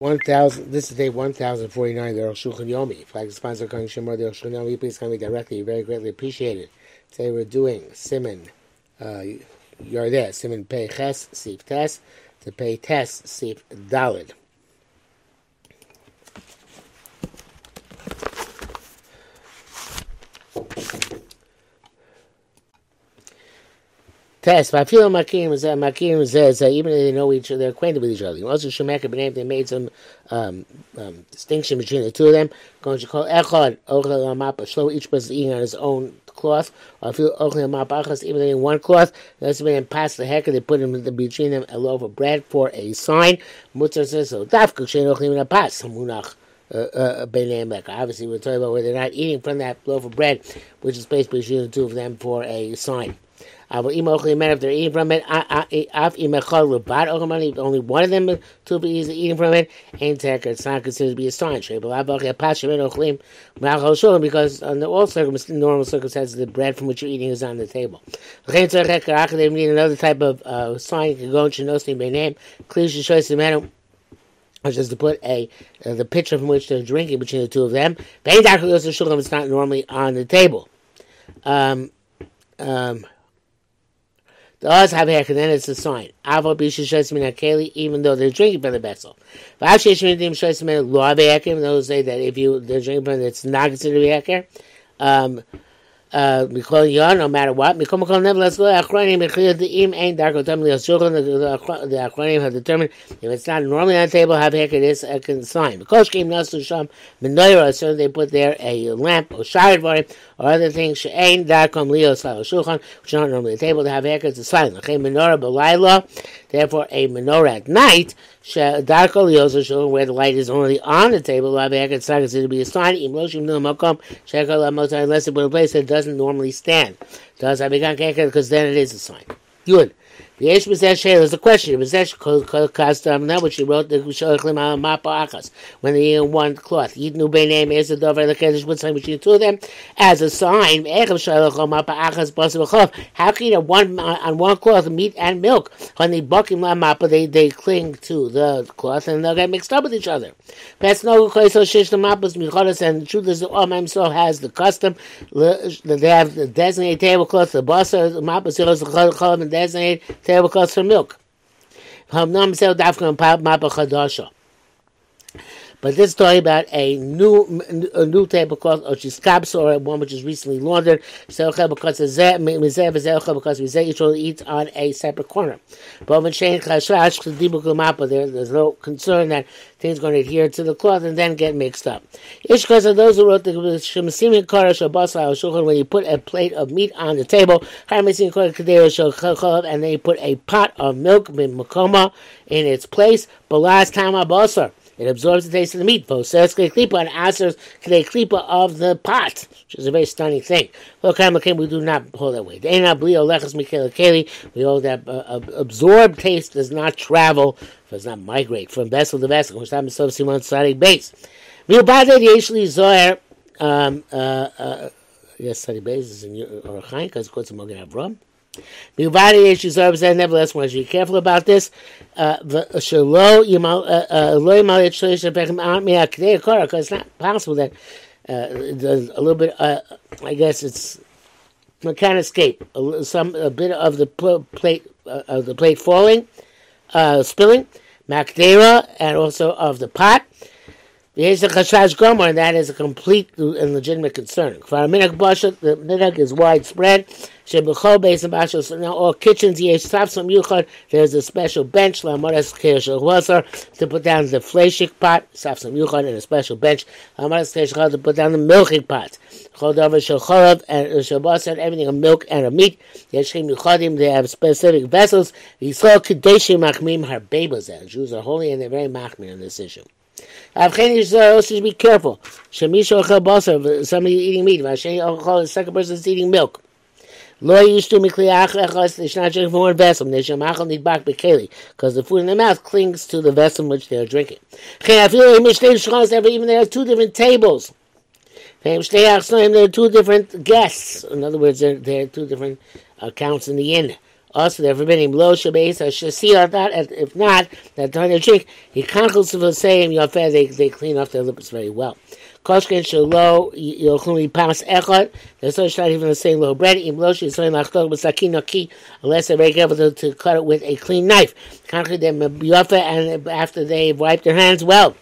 One thousand. This is day one thousand forty nine. The Rosh Yomi. If can sponsor Kang Shemar the Rosh Yomi, please come me directly. Very greatly appreciated. Today we're doing Simon. Uh, there. Simon Pei Ches Sif Tes to Pei Tes Sif Dalid. test. But I feel Makim is Makim says uh, even if they know each other, they're acquainted with each other. Also, Shemeka b'nei they made some um, um, distinction between the two of them. Going to call Echad Ochel Mapa. Show each person is eating on his own cloth. Or I feel Ochel Mapa Achas even in one cloth. That's when pass the heck they put them between them a loaf of bread for a sign. Mutzar says so. Dafka Shein Ochel Pas Munach. Uh, uh, Obviously, we're talking about where they're not eating from that loaf of bread, which is basically between the two of them for a sign. I will email if they're eating from it, If only one of them two is eating from it, ain't it's not considered to be a sign. Because under all circumstances, normal circumstances, the bread from which you're eating is on the table. They need another type of uh, sign. And by name. Clear shows the man which is to put a uh, the pitcher from which they're drinking between the two of them. It's not normally on the table. Um, um, have hair, then it's a sign. Even though they're drinking from the vessel. Those say that if you they're drinking from it, it's not considered a hair. Um, uh, no matter what. Mikom Kol nevertheless, the Achronim im ein darko tam liashulchan. The Achronim have determined if it's not normally on the table, have hek it is a consign. Because came nasu sham menoira, so they put there a lamp or shard for it or other things. She'ain darkom lios shulchan, which are not normally table. To have it's a sign. Lachem menorah b'layla. Therefore, a menorah at night Darko Liyosa where the light is only on the table, it's not considered to be a sign, unless it put a place that doesn't normally stand. Does I because then it is a sign. Good. Yesh Mizesh there's a question. Mizesh custom, that what she wrote, the Shochlim Mapa Achas, when they eat one cloth. Yidnu Benem is the Dover Lekedesh, would say between two of them, as a sign. How can you one, uh, on one cloth, meat and milk? When they buck him Mapa, they, they cling to the cloth and they'll get mixed up with each other. That's no Koiso Shish the Mapas Michodas, and the truth is that Omam so has the custom, that they have the designated tablecloth, the Basa, the Mapas, the designated tablecloths for milk. But this story about a new a new tablecloth, or she's caps, or one which is recently laundered. Because each will eat on a separate corner. But there's no concern that things going to adhere to the cloth and then get mixed up. Ishkas are those who wrote the Shemasimin Karash Shulchan when you put a plate of meat on the table, and then you put a pot of milk in its place. But last time I Basar. It absorbs the taste of the meat. Says klipa and answers klipa of the pot, which is a very stunning thing. We do not hold that way. We hold that uh, uh, absorbed taste does not travel, does not migrate from vessel to vessel. Which happens to Simon Sadiq base. Milbade Yeshli Zohar. Um, uh, uh, yes, Sadiq base is in Orachain because it's called Mogen Avram. Nevertheless, one should be careful about this. Uh, because uh, it's not possible that uh, a little bit. Uh, I guess it's it can't escape some a bit of the plate uh, of the plate falling, uh, spilling, makdera, and also of the pot. There's a chashash gomer, and that is a complete and legitimate concern. The minhag is widespread. Shebechol beis and So now all kitchens yesh some yuchad. There's a special bench lamaras keshel wasar to put down the fleshik pot. some yuchad and a special bench lamaras keshel to put down the milking pot. Chol davar shel cholav and uh, shel basar everything of milk and of meat. Yeshim yuchadim they have specific vessels. Yisrael kadeshim machmim harbebas. Jews are holy and they're very machmir on this issue. Avchen Yisrael uh, should be careful. Shemisha ochel somebody eating meat. The second person is eating milk. They not one vessel. They because the food in the mouth clings to the vessel in which they are drinking. Even there are two different tables. There are two different guests. In other words, there, there are two different accounts in the inn Also, they're forbidding blow shabes shasir that. If not, that time they drink, he conquers the same yafeh. They they clean off their lips very well. Koshkin shelo yochumi pass echad. There's no not even the same low bread. Im lo she's lachtok b'sakin naki unless they're very careful to, to cut it with a clean knife. Conquer them yafa and after they've wiped their hands well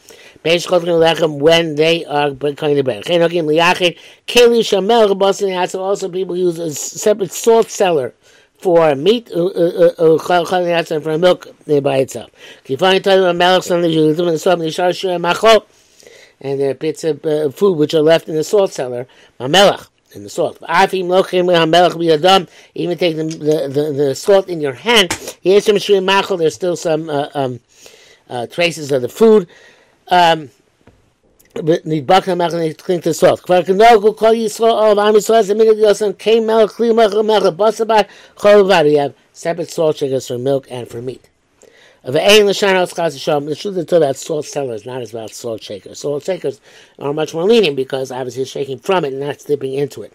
when they are cutting the bread. Also, people use a separate salt cellar for meat uh, uh, uh, and for milk by itself. And there are bits of uh, food which are left in the salt cellar, mamelach, in the salt. Even take the, the, the, the salt in your hand, there's still some uh, um, uh, traces of the food. Um, נדבק למלך ונתקלין את הסוף. כבר כנוגו כל ישראל, all of Am Yisrael, זה מיני דיוסם, came מלך, כלי מלך, מלך, בוסר בר, כל דבר. You have separate salt shakers for milk and for meat. ואין לשנה עוד חס ושלום, the truth is about salt cellars, not as about salt shakers. Salt shakers are much more lenient because obviously it's shaking from it and not dipping into it.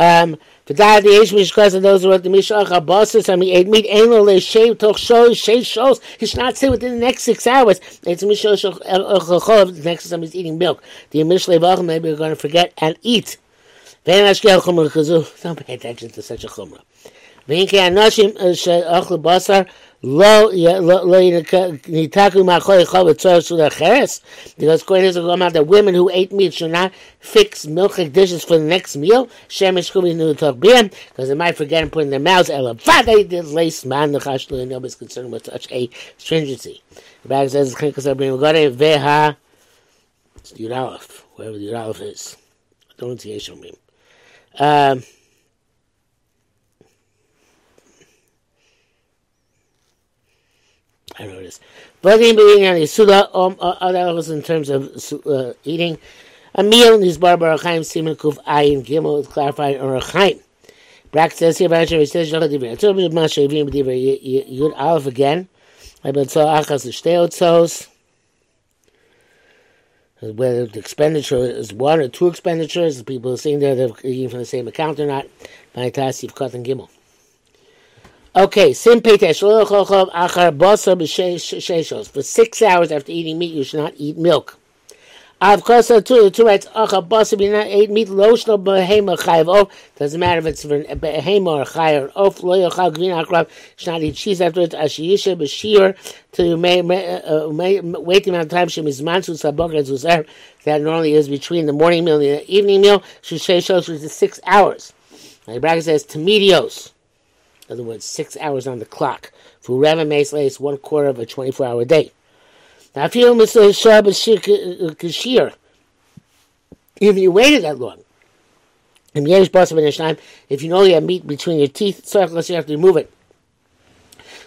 Um, V'dad the age Eish Mishkas and those who wrote the Mishach Abbasis and we ate meat anal they shave toch shows shave shows. He should not say within the next six hours. It's Mishach Elchachov uh, uh, the next time he's eating milk. The Mishle Vachim maybe we're going to forget and eat. V'en Ashkel Chumra Chazu uh, don't pay attention to such a Chumra. V'in Ki Anashim She'achlu Basar because according to the Gemara, the women who ate meat should not fix milchik dishes for the next meal. Because they might forget and put in their mouths. Elabvade did lace man the chashlu is concerned with such a stringency. The bag says because I've been regarding wherever the Yudalef is. I Don't see Yeshomim. Um, I know this. But in being on Yisuda, um, uh, other was in terms of uh, eating a meal in this Barbar Chaim Simon Kuf Ayin Gimel clarified or Chaim. Brack says here, Baruch says, Yod Aleph again. I've been told Achas Shteotzos. Whether the expenditure is one or two expenditures, people are saying there they're eating from the same account or not. Vanitas Yivkot and Gimel. Okay. For six hours after eating meat, you should not eat milk. Of course, two, two achar basa be not eat meat, lo shlo behema chayiv of. Doesn't matter if it's for behema or chayiv or of, lo yochal gvin akrav, should not eat cheese afterwards, ashiyisha b'shir, till you may, uh, may wait the amount of time, she mizmansu sabok and zuzer, that normally is between the morning meal and the evening meal, sheshos, which is six hours. The bracket says, tamedios. In other words, six hours on the clock. For Mesley, it's one quarter of a 24 hour day. Now, if you Mr. Shabbos Kashir, if you waited that long, if you know you have meat between your teeth, so you have to remove it.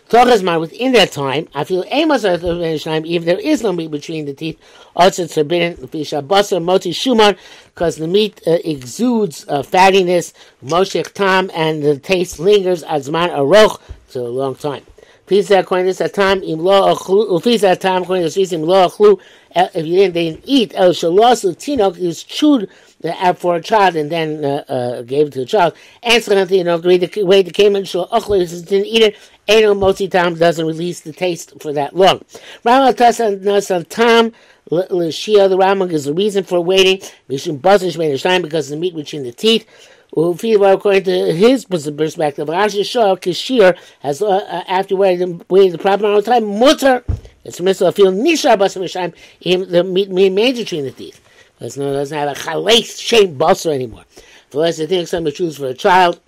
Tochasman, within that time, I feel Amos if there is no meat between the teeth, also it's forbidden, Fishabasa, Moti Shuman, because the meat uh, exudes uh, fattiness, Moshech Tam, and the taste lingers, Azman Aroch, to a long time. Please according to this time, im lo achlu, please that time according to this im uh, if you didn't, they didn't eat, el shalosu tinok is chewed uh, for a child and then uh, uh, gave it to the child. Answer nothing, you know, the way the came in achlu didn't eat it, Eno Motzi Tam doesn't release the taste for that long. Rama Tasan Nasan Tam Lishia, the Rama is the reason for waiting. Mishum Bazish Shine because the meat between the teeth. According to his perspective, Rashi Shah Kishir has uh, uh, after waiting, waiting the proper amount of time, mutter. It's a mitzvah. Feel nisha basim shayim. The meat remains between the teeth. It's no doesn't have a chalais shame basar anymore. For less, I think some choose for a child.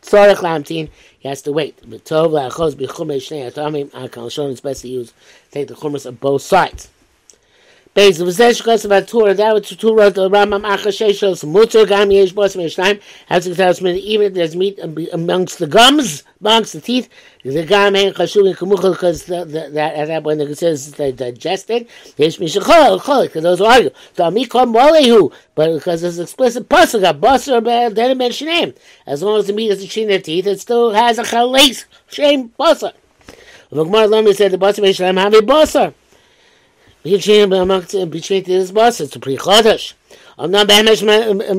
Tzorach lamtin. He has to wait. But tov la'achos b'chumei shnei atamim. Akal it's best to use take the chumras of both sides. Beis v'zesh kos v'atur that was wrote the Rambam achasheshos mutter gam yesh bos me'shnayim has to tell us even if there's meat amongst the gums amongst the teeth the gam ain't chashuv kamuchel because that at that point it says they digested. Yesh mishachol chol because those are argue. So amikom walehu but because there's explicit pasuk a basar didn't mention him as long as the meat is between their teeth it still has a chalais shame basar. The Gemara Lami said the basar me'shnayim have a basar. Amnam behemesh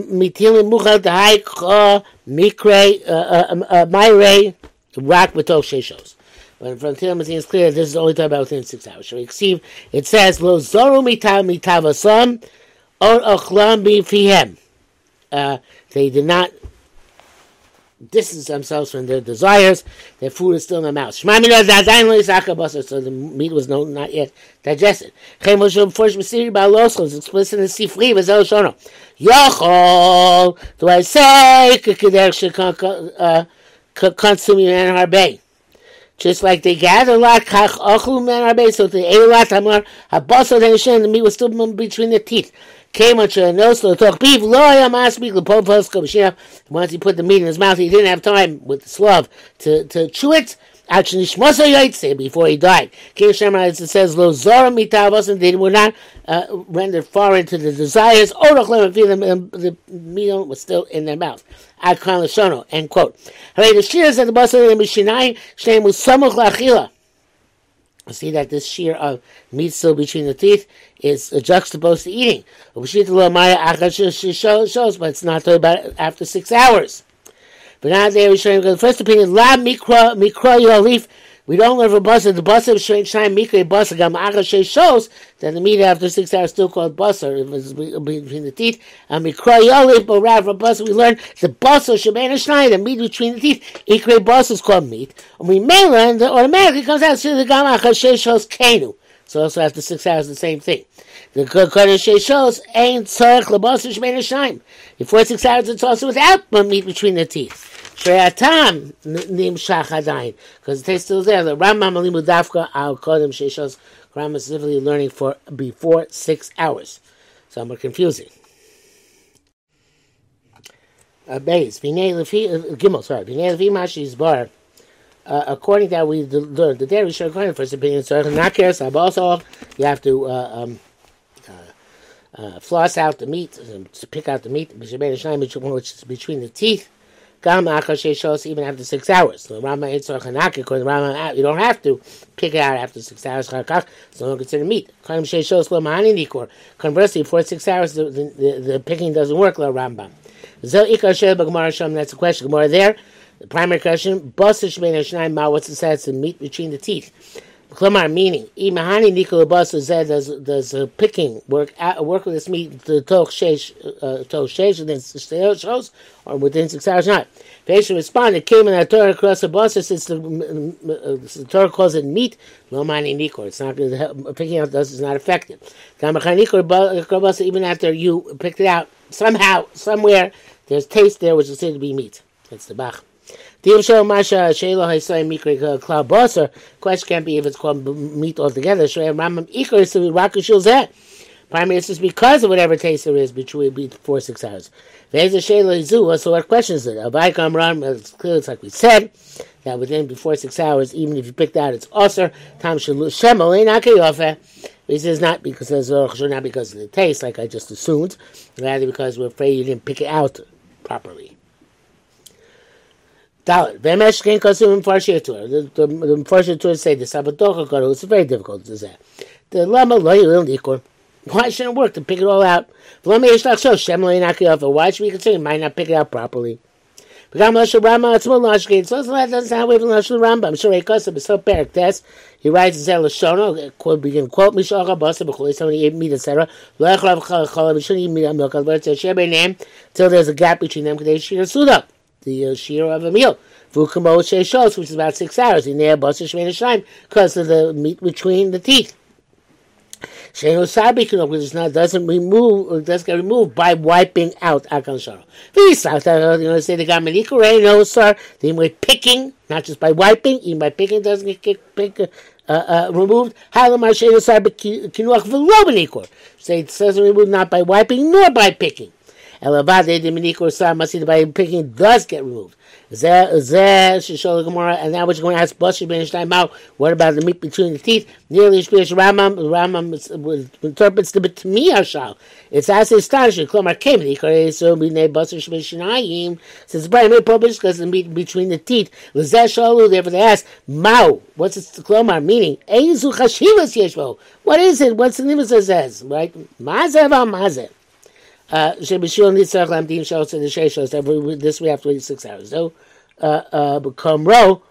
mitilim muchal dehai kha mikre myre rak b'tov sheshos. When from the Mazin is clear, this is only talking about within six hours. So we it says lo zoru mitav mitav mitavasam or ochlam bifihem. They did not distance themselves from their desires. Their food is still in their mouth. So the meat was no, not yet digested. It's explicit in Sifri, Shono. Yochol, do I say, uh, consuming an harbe. Just like they gather a lot, kach ochlu men harbe, so they ate a lot, hamar, habasa, the meat was still between the teeth came on Noslo talk beef loya masbik lepopos Once he put the meat in his mouth, he didn't have time with the slav to, to chew it. Before he died, King Shema it says lo zora mitavos, and they were not uh, rendered far into the desires. The meat was still in their mouth. Akran Lashono. End quote. Hooray, the shears at the basar and mishinai shneim was samuch lachila see that this shear of meat still between the teeth is juxtaposed to eating. She shows, but it's not about after six hours. But now they are showing the first opinion, la mikra mikra yolif we don't learn from Basar. The Basar Shine Mikre Basar Gam Agashe shows that the meat after six hours still called Basar. It was between the teeth. And Mikra Yolif, but rather from Basar we learn the Basar Shemana Shnai, the meat between the teeth. Ikre Basar is called meat. And we may learn that automatically comes out to the Gam Agashe shows Kenu. So also after six hours, the same thing. The Kodesh shows ain't tzarech lebasar shmeina shnaim. Before six hours, it's also without meat between the teeth. Sheyatam nimshach adayin because the taste still there. The Rambam alimu dafka al kodem sheishos. Rambam specifically learning for before six hours. So more confusing. Uh, base vinay lefi uh, gimel sorry vinay lefi mashi's bar. Uh, according to how we learned the dairy according first opinion so care also you have to uh, um, uh, uh, floss out the meat to pick out the meat which is between the teeth Gam Achasheshos even after six hours. The Rama Eitzor Chanaki, according to Rama, you don't have to pick it out after six hours. So don't consider meat. Nikor. Conversely, for six hours, the, the, the, picking doesn't work, La Rambam. Sham, that's a question. Gemara there. The primary question, Basish Ben Hashnai Ma, what's the sense of meat between the teeth? Klamar, meaning, imahani nikol basu zed does does uh, picking work at, work with this meat the toch shesh uh, toch shesh within six hours or within six hours not. Patient responded, came in that Torah across the bus since the, uh, the Torah calls it meat, no mani nikor. It's not picking out does is not effective. Even after you picked it out, somehow somewhere there's taste there which is said to be meat. That's the bach. Question can't be if it's called meat altogether. Eh? Primary is because of whatever taste there is between before six hours. There's a shayla so what question is it? It's clear, it's like we said, that within before six hours, even if you picked out it's usher, tam shemel This is not because of not because of the taste, like I just assumed, rather because we're afraid you didn't pick it out properly. Dalit. V'emeshkin kasum mfarshir Torah. The mfarshir Torah say the Sabatocha Karo. It's very difficult to say. The lama lo yilil nikor. Why shouldn't it work to pick it all out? V'lama yesh lachshov shem lo yinaki off. Why should we consider might not pick it out properly? V'gam lashal Rama atzmo lashkin. So that doesn't have way from Rambam. I'm sure Ekosab is so perik test. He writes in Zel Lashono, quote, begin, quote, Mishal Rabasa, B'chol, somebody ate meat, etc. Lo echrav chala, Mishal eat meat, milk, but it's a share by name, till there's a gap between them, share suda the uh, shear of a meal. Vukamo sheshos, which is about six hours. In there, basar shmeina because of the meat between the teeth. Sheino sabi which is not doesn't remove it doesn't get removed by wiping out akan sharo. These you know say the gameliko no sir. Then we're picking, not just by wiping, even by picking doesn't get pick, uh, uh, removed. Halamar sheino sabi kinuach v'lo Say it says removed not by wiping nor by picking. Elavade de Minikor Sa Masid by picking does get removed. Zeh Shishol Gemara, and now you're going to ask Bashi Ben Shtaim what about the meat between the teeth? Nearly Shpish Ramam, Ramam interprets the B'tmi Hashal. It's as astonishing. Klomar came, the Ikare so B'nei Bashi Shpish Shinayim, says, Brian, may publish because the meat between the teeth. Zeh Shalu, therefore they ask, Mao, what's it, Klomar meaning? Eizu Chashivas Yeshbo. What is it? What's the name of it says? Right? Mazev Uh, this we have to wait six hours. So, uh, uh, become row.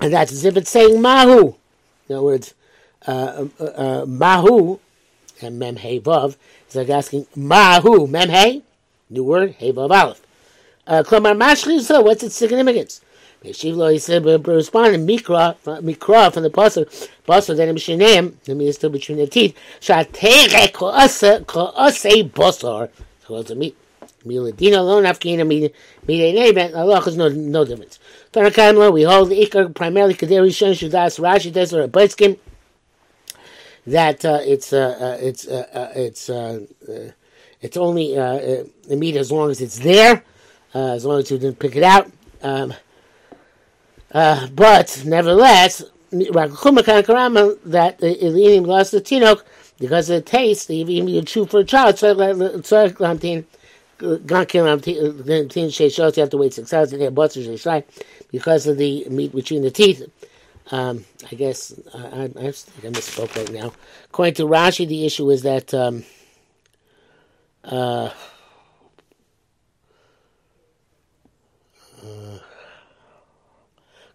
And that's as if it's saying Mahu. In other words, Mahu, and Mem Hey Vav, is like asking Mahu, Mem Hey, new word, Hey Vav Aleph. Klamar Mashri, so what's its significance? Shivlo, he said, responding, Mikra, Mikra from the Pasuk, Pasuk, then Mishaneim, the meat is still between the teeth, Shatere Koase, Koase Bosor, so it's a meat. Miladina alone, Afghana, Mide Neben, Allah has no, no difference. For Tanakamla, we hold the Ikar primarily Kaderi Shen Shudas Rashi, Desert, a Betskin, that uh, it's, uh, uh, it's, uh, uh, it's, uh, it's only the meat as long as it's there, as long as you didn't pick it out. Um, but nevertheless, that the lost the tinok because of the taste, even you chew for a child, you have to wait six hours because of the meat between the teeth. Um, I guess I, I, I think I misspoke right now. According to Rashi, the issue is that um, uh,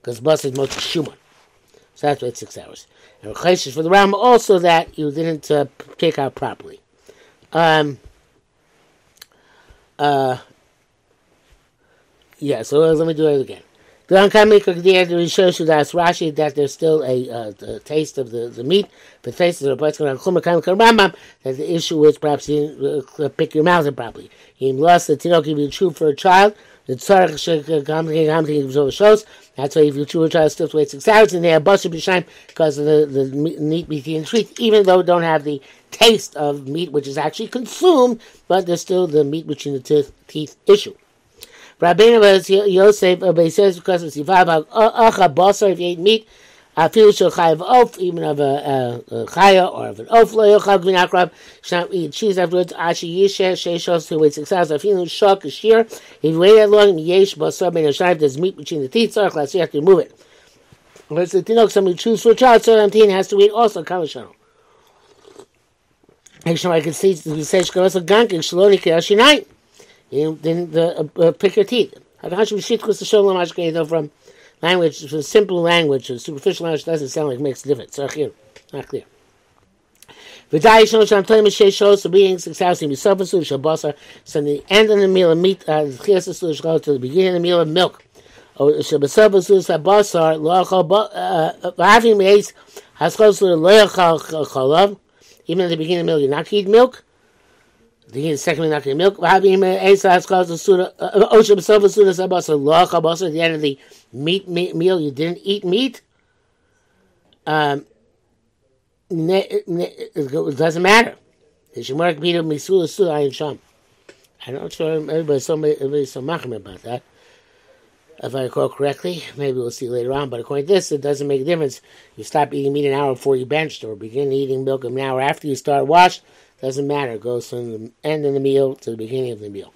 because bus is most shuman. So that's why it's six hours. And for the Ram also that you didn't uh, take out properly. Um, uh, yeah, so let me do it again. The shows you that Rashi that there's still a, uh, a taste of the, the meat, the taste of the Rambam, that the issue is perhaps you didn't uh, pick your mouth properly. He lost the if you chew for a child, the tzarech shows. That's why if you chew a child, still wait six hours, and they have busher b'shaim because of the, the meat between the teeth, even though don't have the taste of meat which is actually consumed, but there's still the meat between the teeth, teeth issue. Rabbeinu was Yosef, but he says because it's Yivav uh, Acha Basar, if you eat meat, Shel chayav oaf, even of a, chaya or of an oaf lo yochal gvin akrab, should not eat cheese afterwards. Ashi yishe sheishos to wait six hours. I feel shock a shear. If you wait that long, yesh basar ben hashayiv, there's meat between the teeth. Sorry, class, you have to remove it. Unless the tinok somebody choose for a child, so the has to wait also kamashano. Actually, I can see the say shkaros a gankin shaloni kirashinai. Then the uh, uh, pick your teeth. Hakash b'shit kus the shalom ashkei from language, for simple language, a superficial language doesn't sound like makes a difference. So here, not clear. V'dai shon tell me shesh shos being six hours in misofa su shabasa. So the end of the meal of meat, uh, the chias su shchol to the beginning of the meal of milk. Oh, shabasofa su shabasar lo achol having meis haskol su lo cholav. Even at the beginning of the meal, you're not to eat milk. The second not to milk. Lo achol At the end of the meat, meal, you didn't eat meat, um, it doesn't matter. I'm not sure everybody's so, everybody's so machmir about that. If I recall correctly, maybe we'll see later on. But according to this, it doesn't make a difference. You stop eating meat an hour before you benched, or begin eating milk an hour after you start washed. Doesn't matter. It goes from the end of the meal to the beginning of the meal.